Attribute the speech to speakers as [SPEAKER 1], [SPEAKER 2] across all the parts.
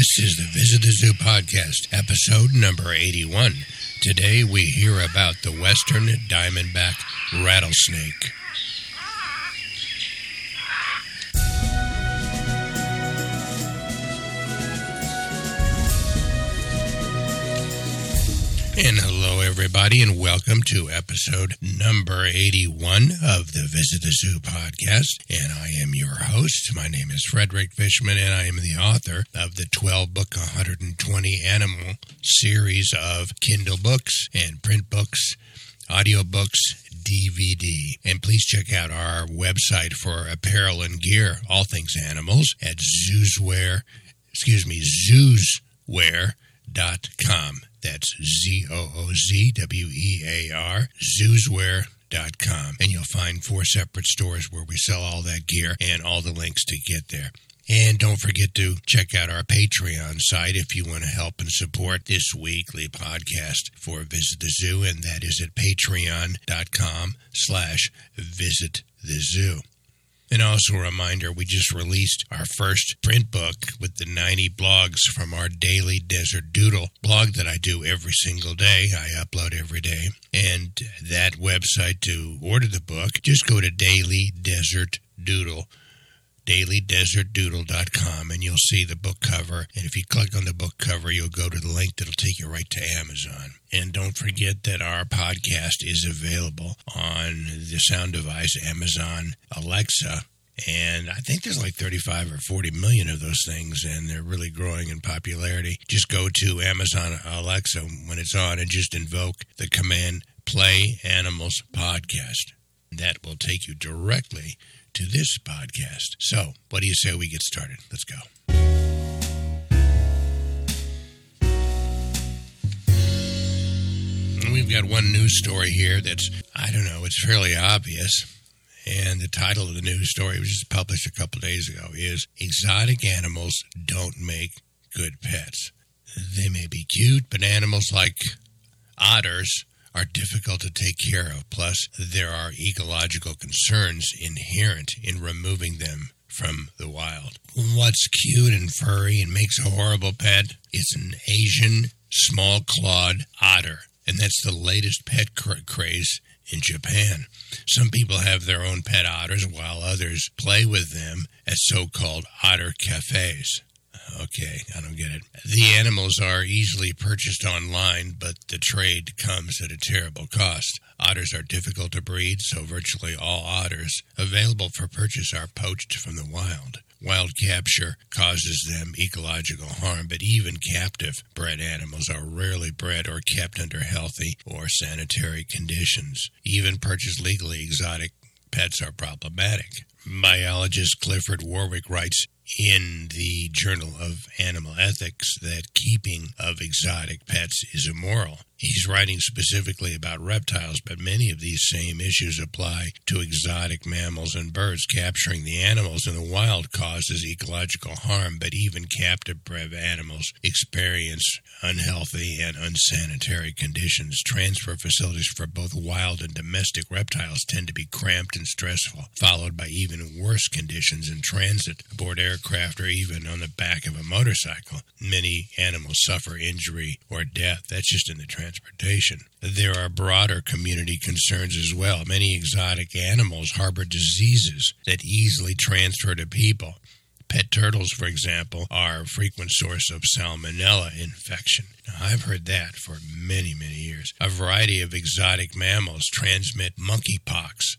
[SPEAKER 1] This is the Visit the Zoo podcast, episode number 81. Today we hear about the western diamondback rattlesnake. Everybody, and welcome to episode number 81 of the Visit the Zoo podcast. And I am your host. My name is Frederick Fishman, and I am the author of the 12 book, 120 animal series of Kindle books and print books, audiobooks, DVD. And please check out our website for apparel and gear, all things animals, at zoozwear, excuse me, zoozwear.com. That's Z O O Z W E A R, zoozwear.com. And you'll find four separate stores where we sell all that gear and all the links to get there. And don't forget to check out our Patreon site if you want to help and support this weekly podcast for Visit the Zoo, and that is at patreon.com slash visit the zoo. And also a reminder, we just released our first print book with the 90 blogs from our daily Desert Doodle blog that I do every single day. I upload every day. And that website to order the book, just go to Daily Desert Doodle dailydesertdoodle.com and you'll see the book cover. And if you click on the book cover, you'll go to the link that'll take you right to Amazon. And don't forget that our podcast is available on the sound device Amazon Alexa. And I think there's like 35 or 40 million of those things, and they're really growing in popularity. Just go to Amazon Alexa when it's on and just invoke the command Play Animals Podcast. That will take you directly to this podcast. So, what do you say we get started? Let's go. We've got one news story here that's, I don't know, it's fairly obvious. And the title of the news story, which was published a couple days ago, is Exotic Animals Don't Make Good Pets. They may be cute, but animals like otters are difficult to take care of. Plus, there are ecological concerns inherent in removing them from the wild. What's cute and furry and makes a horrible pet? It's an Asian small clawed otter, and that's the latest pet cra- craze in Japan. Some people have their own pet otters while others play with them at so called otter cafes. Okay, I don't get it. The animals are easily purchased online, but the trade comes at a terrible cost. Otters are difficult to breed, so virtually all otters available for purchase are poached from the wild. Wild capture causes them ecological harm, but even captive bred animals are rarely bred or kept under healthy or sanitary conditions. Even purchased legally exotic pets are problematic. Biologist Clifford Warwick writes in the Journal of Animal Ethics that keeping of exotic pets is immoral. He's writing specifically about reptiles, but many of these same issues apply to exotic mammals and birds. Capturing the animals in the wild causes ecological harm, but even captive bred animals experience unhealthy and unsanitary conditions. Transfer facilities for both wild and domestic reptiles tend to be cramped and stressful, followed by even worse conditions in transit, aboard aircraft, or even on the back of a motorcycle. Many animals suffer injury or death. That's just in the transportation. There are broader community concerns as well. Many exotic animals harbor diseases that easily transfer to people. Pet turtles, for example, are a frequent source of salmonella infection. Now, I've heard that for many, many years. A variety of exotic mammals transmit monkeypox,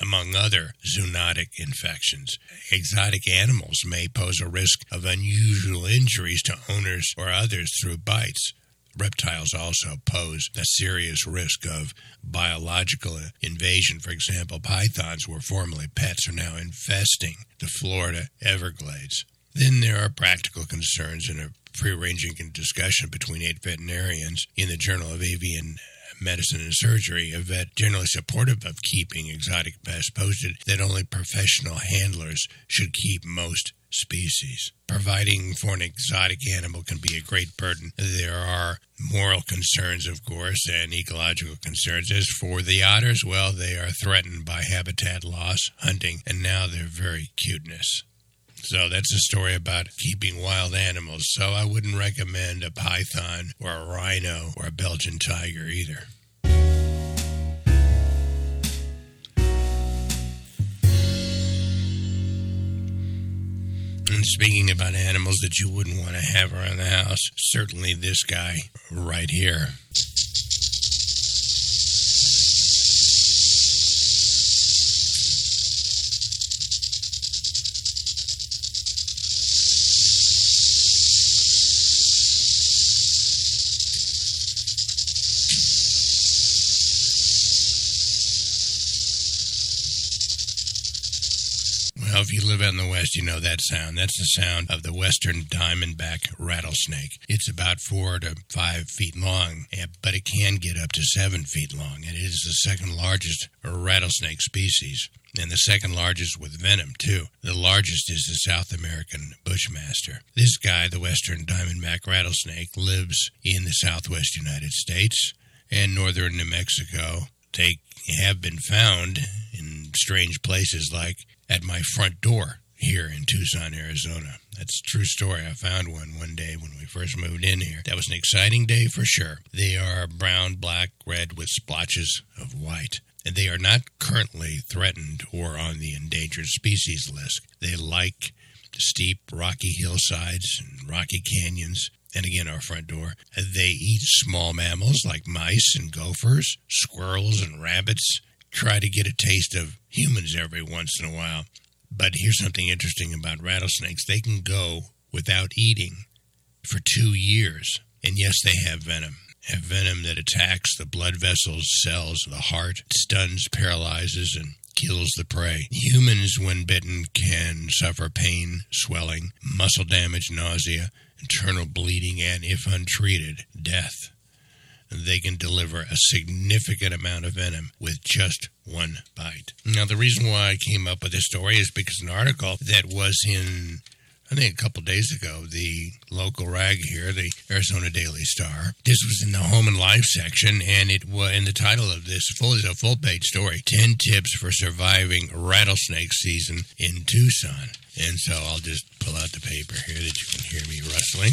[SPEAKER 1] among other zoonotic infections. Exotic animals may pose a risk of unusual injuries to owners or others through bites. Reptiles also pose a serious risk of biological invasion. For example, pythons were formerly pets are now infesting the Florida Everglades. Then there are practical concerns and a pre-ranging discussion between eight veterinarians in the Journal of Avian Medicine and Surgery, a vet generally supportive of keeping exotic pests posted that only professional handlers should keep most species. Providing for an exotic animal can be a great burden. There are moral concerns, of course, and ecological concerns. As for the otters, well, they are threatened by habitat loss, hunting, and now their very cuteness. So that's a story about keeping wild animals. So I wouldn't recommend a python or a rhino or a Bengal tiger either. And speaking about animals that you wouldn't want to have around the house, certainly this guy right here. If you live out in the West, you know that sound. That's the sound of the Western diamondback rattlesnake. It's about four to five feet long, eh, but it can get up to seven feet long. It is the second largest rattlesnake species, and the second largest with venom, too. The largest is the South American bushmaster. This guy, the Western diamondback rattlesnake, lives in the southwest United States and northern New Mexico. They have been found in strange places like at my front door here in Tucson, Arizona. That's true story. I found one one day when we first moved in here. That was an exciting day for sure. They are brown, black, red with splotches of white. And they are not currently threatened or on the endangered species list. They like steep, rocky hillsides and rocky canyons. And again, our front door. They eat small mammals like mice and gophers, squirrels and rabbits, try to get a taste of humans every once in a while. But here's something interesting about rattlesnakes they can go without eating for two years. And yes, they have venom. Have venom that attacks the blood vessels, cells the heart, stuns, paralyzes, and kills the prey. Humans, when bitten, can suffer pain, swelling, muscle damage, nausea, internal bleeding, and, if untreated, death they can deliver a significant amount of venom with just one bite. Now, the reason why I came up with this story is because an article that was in I think a couple days ago, the local rag here, the Arizona Daily Star. This was in the home and life section, and it was in the title of this full is a full page story: ten tips for surviving rattlesnake season in Tucson. And so I'll just pull out the paper here that you can hear me rustling.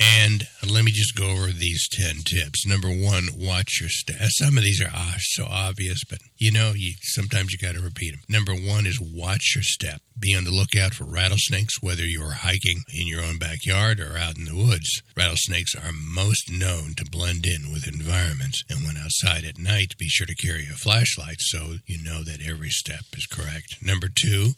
[SPEAKER 1] And let me just go over these 10 tips. Number one, watch your step. Some of these are ah, so obvious, but you know, you sometimes you got to repeat them. Number one is watch your step. Be on the lookout for rattlesnakes, whether you're hiking in your own backyard or out in the woods. Rattlesnakes are most known to blend in with environments. And when outside at night, be sure to carry a flashlight so you know that every step is correct. Number two,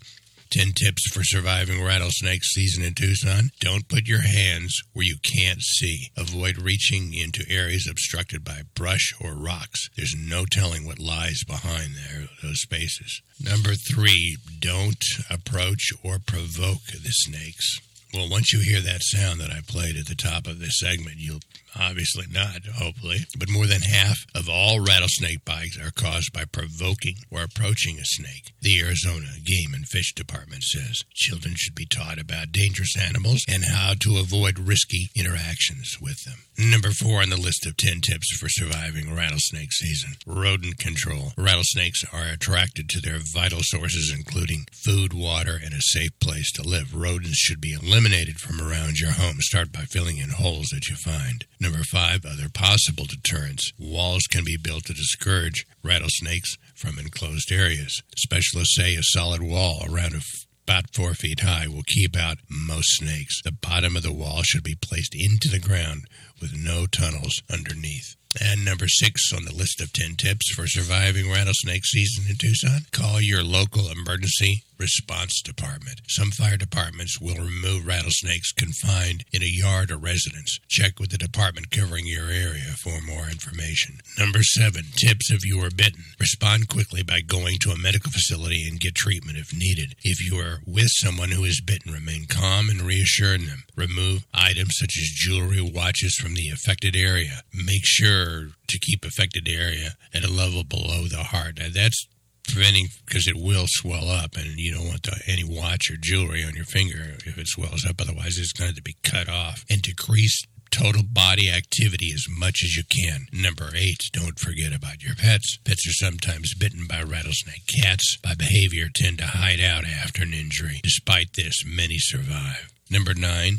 [SPEAKER 1] 10 tips for surviving rattlesnake season in Tucson. Don't put your hands where you can't see. Avoid reaching into areas obstructed by brush or rocks. There's no telling what lies behind there, those spaces. Number three, don't approach or provoke the snakes. Well, once you hear that sound that I played at the top of this segment, you'll obviously not, hopefully, but more than half of all rattlesnake bites are caused by provoking or approaching a snake. The Arizona Game and Fish Department says children should be taught about dangerous animals and how to avoid risky interactions with them. Number four on the list of 10 tips for surviving rattlesnake season rodent control. Rattlesnakes are attracted to their vital sources, including food, water, and a safe place to live. Rodents should be eliminated from around your home. Start by filling in holes that you find. Number five, other possible deterrents. Walls can be built to discourage rattlesnakes from enclosed areas. Specialists say a solid wall around about four feet high will keep out most snakes. The bottom of the wall should be placed into the ground with no tunnels underneath. And number six on the list of 10 tips for surviving rattlesnake season in Tucson call your local emergency response department. Some fire departments will remove rattlesnakes confined in a yard or residence. Check with the department covering your area for more information. Number seven, tips if you are bitten. Respond quickly by going to a medical facility and get treatment if needed. If you are with someone who is bitten, remain calm and reassure them. Remove items such as jewelry, watches from the affected area. Make sure to keep affected area at a level below the heart. Now, that's preventing because it will swell up, and you don't want the, any watch or jewelry on your finger if it swells up. Otherwise, it's going to be cut off. And decrease total body activity as much as you can. Number eight, don't forget about your pets. Pets are sometimes bitten by rattlesnake. Cats, by behavior, tend to hide out after an injury. Despite this, many survive. Number nine,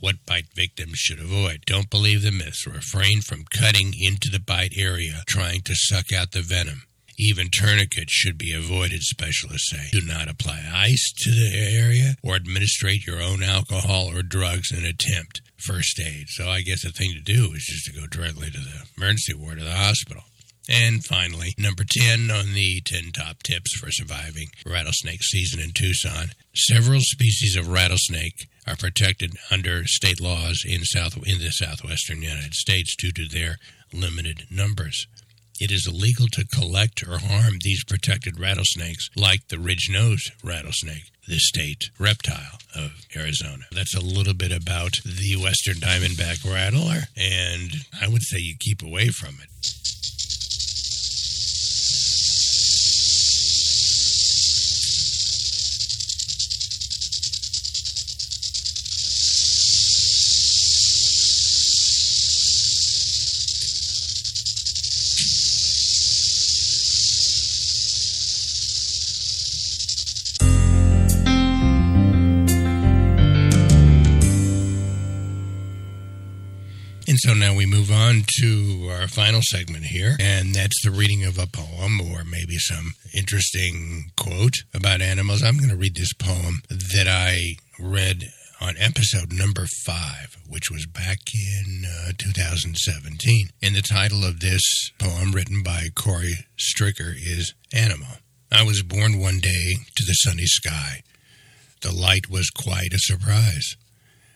[SPEAKER 1] what bite victims should avoid. Don't believe the myths. Refrain from cutting into the bite area, trying to suck out the venom. Even tourniquets should be avoided, specialists say. Do not apply ice to the area or administrate your own alcohol or drugs in attempt first aid. So I guess the thing to do is just to go directly to the emergency ward of the hospital. And finally, number 10 on the 10 top tips for surviving rattlesnake season in Tucson. Several species of rattlesnake are protected under state laws in south in the southwestern United States due to their limited numbers. It is illegal to collect or harm these protected rattlesnakes like the ridge-nosed rattlesnake, the state reptile of Arizona. That's a little bit about the western diamondback rattler, and I would say you keep away from it. To our final segment here, and that's the reading of a poem or maybe some interesting quote about animals. I'm going to read this poem that I read on episode number five, which was back in uh, 2017. And the title of this poem, written by Corey Stricker, is Animal. I was born one day to the sunny sky. The light was quite a surprise.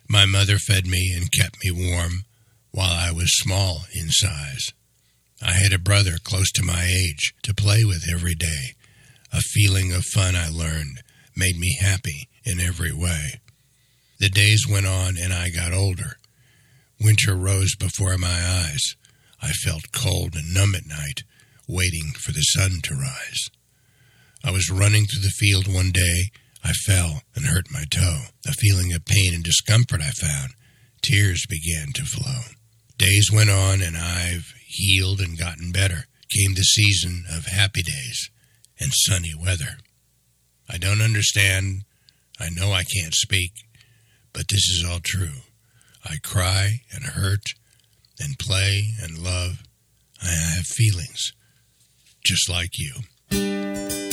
[SPEAKER 1] My mother fed me and kept me warm while I was small in size. I had a brother close to my age to play with every day. A feeling of fun I learned made me happy in every way. The days went on and I got older. Winter rose before my eyes. I felt cold and numb at night, waiting for the sun to rise. I was running through the field one day. I fell and hurt my toe. A feeling of pain and discomfort I found. Tears began to flow. Days went on and I've healed and gotten better. Came the season of happy days and sunny weather. I don't understand. I know I can't speak, but this is all true. I cry and hurt and play and love. I have feelings just like you.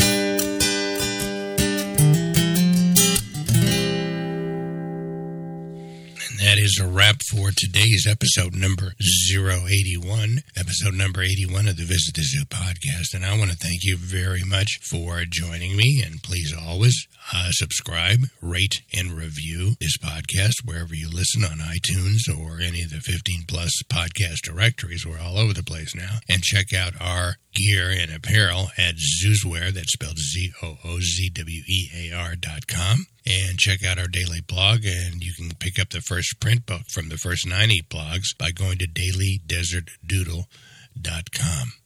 [SPEAKER 1] Is a wrap for today's episode number 081, episode number 81 of the Visit the Zoo podcast. And I want to thank you very much for joining me. And please always uh, subscribe, rate, and review this podcast wherever you listen on iTunes or any of the 15 plus podcast directories. We're all over the place now. And check out our gear and apparel at Zoozwear, that's spelled Z O O Z W E A R dot com and check out our daily blog. And you can pick up the first print book from the first 90 blogs by going to Daily Desert dailydesertdoodle.com.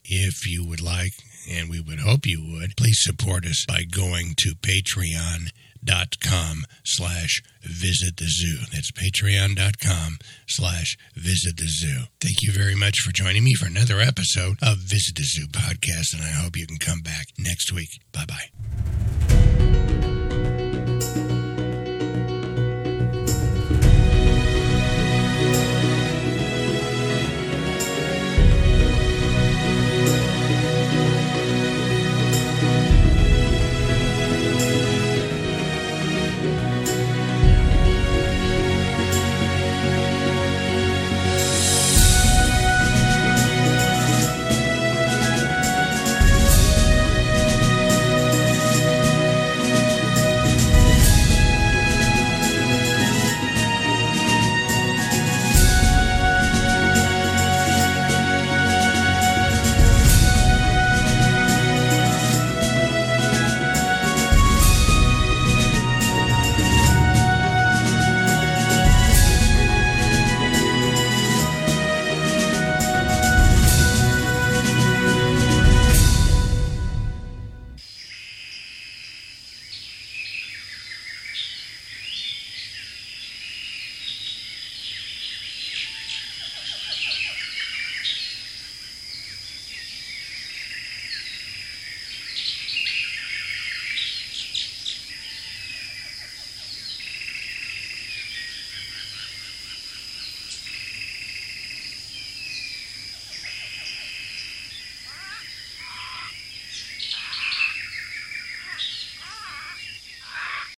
[SPEAKER 1] If you would like, and we would hope you would, please support us by going to patreon.com slash visit the zoo. That's patreon.com slash visit the zoo. Thank you very much for joining me for another episode of Visit the Zoo podcast, and I hope you can come back next week. Bye bye.